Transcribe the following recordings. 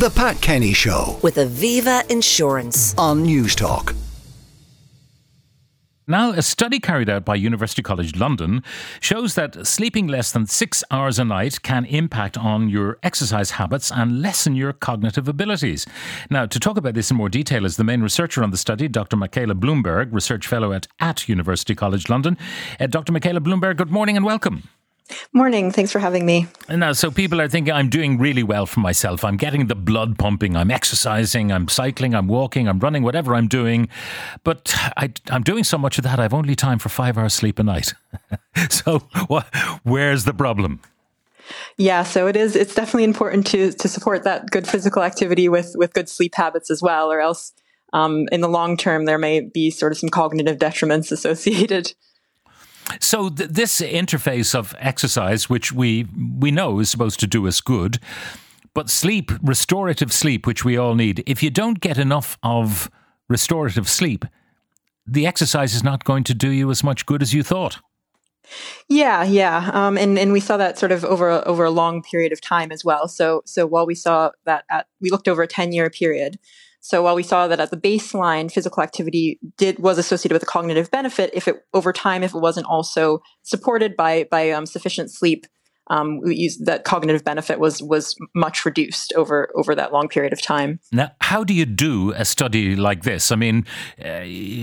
The Pat Kenny Show with Aviva Insurance. on Newstalk. Now, a study carried out by University College London shows that sleeping less than six hours a night can impact on your exercise habits and lessen your cognitive abilities. Now, to talk about this in more detail is the main researcher on the study, Dr. Mikaela Bloomberg, Research Fellow at, at University College London. Uh, Dr. Mikaela Bloomberg, good morning and welcome. Morning. Thanks for having me. Now, so people are thinking I'm doing really well for myself. I'm getting the blood pumping. I'm exercising. I'm cycling. I'm walking. I'm running. Whatever I'm doing, but I, am doing so much of that. I've only time for five hours sleep a night. so, what, where's the problem? Yeah, so it is. It's definitely important to to support that good physical activity with with good sleep habits as well, or else um, in the long term there may be sort of some cognitive detriments associated. So th- this interface of exercise, which we we know is supposed to do us good, but sleep, restorative sleep, which we all need. If you don't get enough of restorative sleep, the exercise is not going to do you as much good as you thought. Yeah, yeah, um, and and we saw that sort of over over a long period of time as well. So so while we saw that at we looked over a ten year period, so while we saw that at the baseline, physical activity did was associated with a cognitive benefit, if it over time, if it wasn't also supported by by um, sufficient sleep, um, used, that cognitive benefit was was much reduced over over that long period of time. Now, how do you do a study like this? I mean, uh,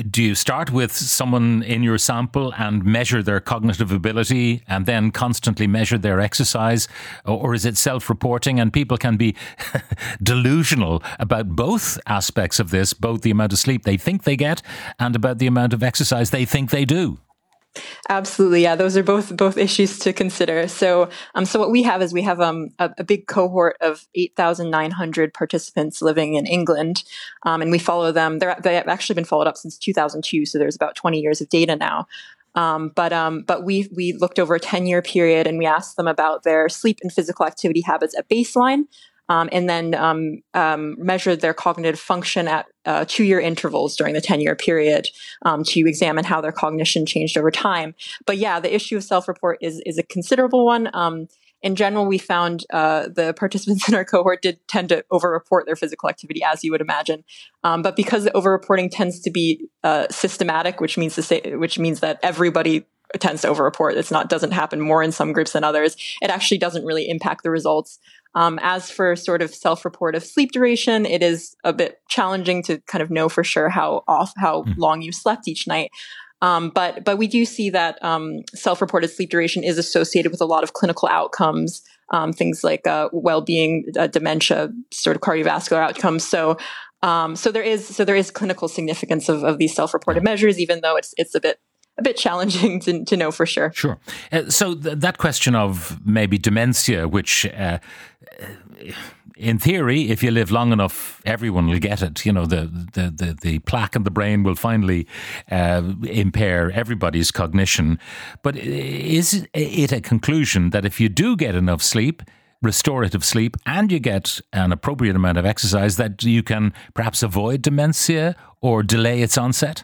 do you start with someone in your sample and measure their cognitive ability, and then constantly measure their exercise, or, or is it self-reporting? And people can be delusional about both aspects of this, both the amount of sleep they think they get and about the amount of exercise they think they do. Absolutely, yeah. Those are both both issues to consider. So, um, so what we have is we have um, a, a big cohort of eight thousand nine hundred participants living in England, um, and we follow them. They're, they have actually been followed up since two thousand two, so there's about twenty years of data now. Um, but um, but we we looked over a ten year period, and we asked them about their sleep and physical activity habits at baseline, um, and then um, um, measured their cognitive function at uh, two year intervals during the 10 year period um, to examine how their cognition changed over time. But yeah, the issue of self report is, is a considerable one. Um, in general, we found uh, the participants in our cohort did tend to overreport their physical activity, as you would imagine. Um, but because the overreporting tends to be uh, systematic, which means to say, which means that everybody tends to overreport. It's not doesn't happen more in some groups than others. It actually doesn't really impact the results. Um, as for sort of self-report of sleep duration, it is a bit challenging to kind of know for sure how off how mm. long you slept each night. Um, but but we do see that um, self-reported sleep duration is associated with a lot of clinical outcomes, um, things like uh, well-being, uh, dementia, sort of cardiovascular outcomes. So um, so there is so there is clinical significance of, of these self-reported measures, even though it's it's a bit a bit challenging to, to know for sure. Sure. Uh, so th- that question of maybe dementia, which uh, in theory, if you live long enough, everyone will get it. You know, the the the, the plaque in the brain will finally uh, impair everybody's cognition. But is it a conclusion that if you do get enough sleep, restorative sleep, and you get an appropriate amount of exercise, that you can perhaps avoid dementia or delay its onset?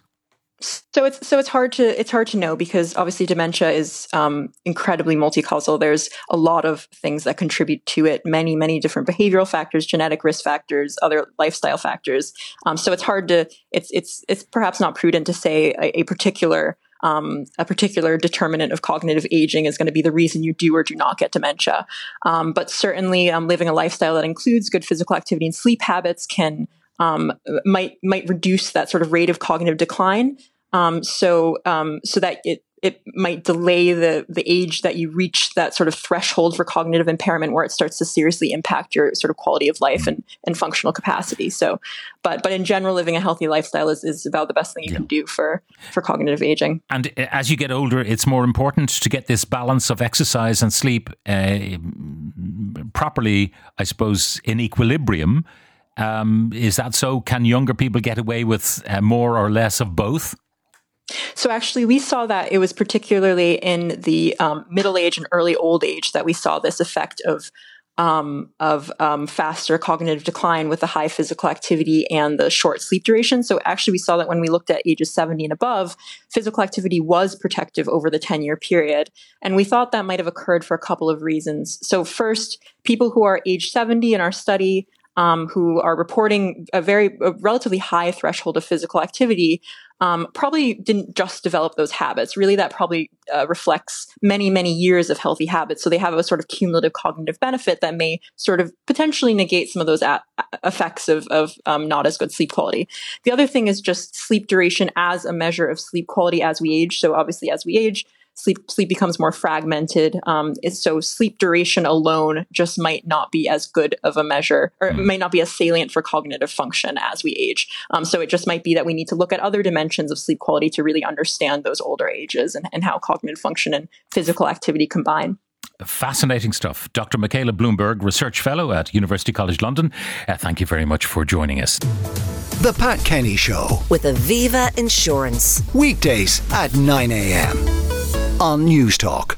So it's so it's hard to it's hard to know because obviously dementia is um, incredibly multi-causal. There's a lot of things that contribute to it. Many many different behavioral factors, genetic risk factors, other lifestyle factors. Um, so it's hard to it's it's it's perhaps not prudent to say a, a particular um, a particular determinant of cognitive aging is going to be the reason you do or do not get dementia. Um, but certainly, um, living a lifestyle that includes good physical activity and sleep habits can um, might might reduce that sort of rate of cognitive decline. Um, so um, so that it it might delay the the age that you reach that sort of threshold for cognitive impairment where it starts to seriously impact your sort of quality of life and, and functional capacity. So, but but in general, living a healthy lifestyle is, is about the best thing you yeah. can do for for cognitive aging. And uh, as you get older, it's more important to get this balance of exercise and sleep uh, properly, I suppose, in equilibrium. Um, is that so? Can younger people get away with uh, more or less of both? So actually, we saw that it was particularly in the um, middle age and early old age that we saw this effect of um, of um, faster cognitive decline with the high physical activity and the short sleep duration. So actually, we saw that when we looked at ages 70 and above, physical activity was protective over the 10 year period. And we thought that might have occurred for a couple of reasons. So first, people who are age 70 in our study um, who are reporting a very a relatively high threshold of physical activity um, probably didn't just develop those habits. Really, that probably uh, reflects many, many years of healthy habits. So they have a sort of cumulative cognitive benefit that may sort of potentially negate some of those a- effects of, of um, not as good sleep quality. The other thing is just sleep duration as a measure of sleep quality as we age. So obviously, as we age, sleep sleep becomes more fragmented. Um, so sleep duration alone just might not be as good of a measure, or it might not be as salient for cognitive function as we age. Um, so it just might be that we need to look at other dimensions of sleep quality to really understand those older ages and, and how cognitive function and physical activity combine. Fascinating stuff. Dr. Mikaela Bloomberg, Research Fellow at University College London. Uh, thank you very much for joining us. The Pat Kenny Show. With Aviva Insurance. Weekdays at 9 a.m. on Newstalk.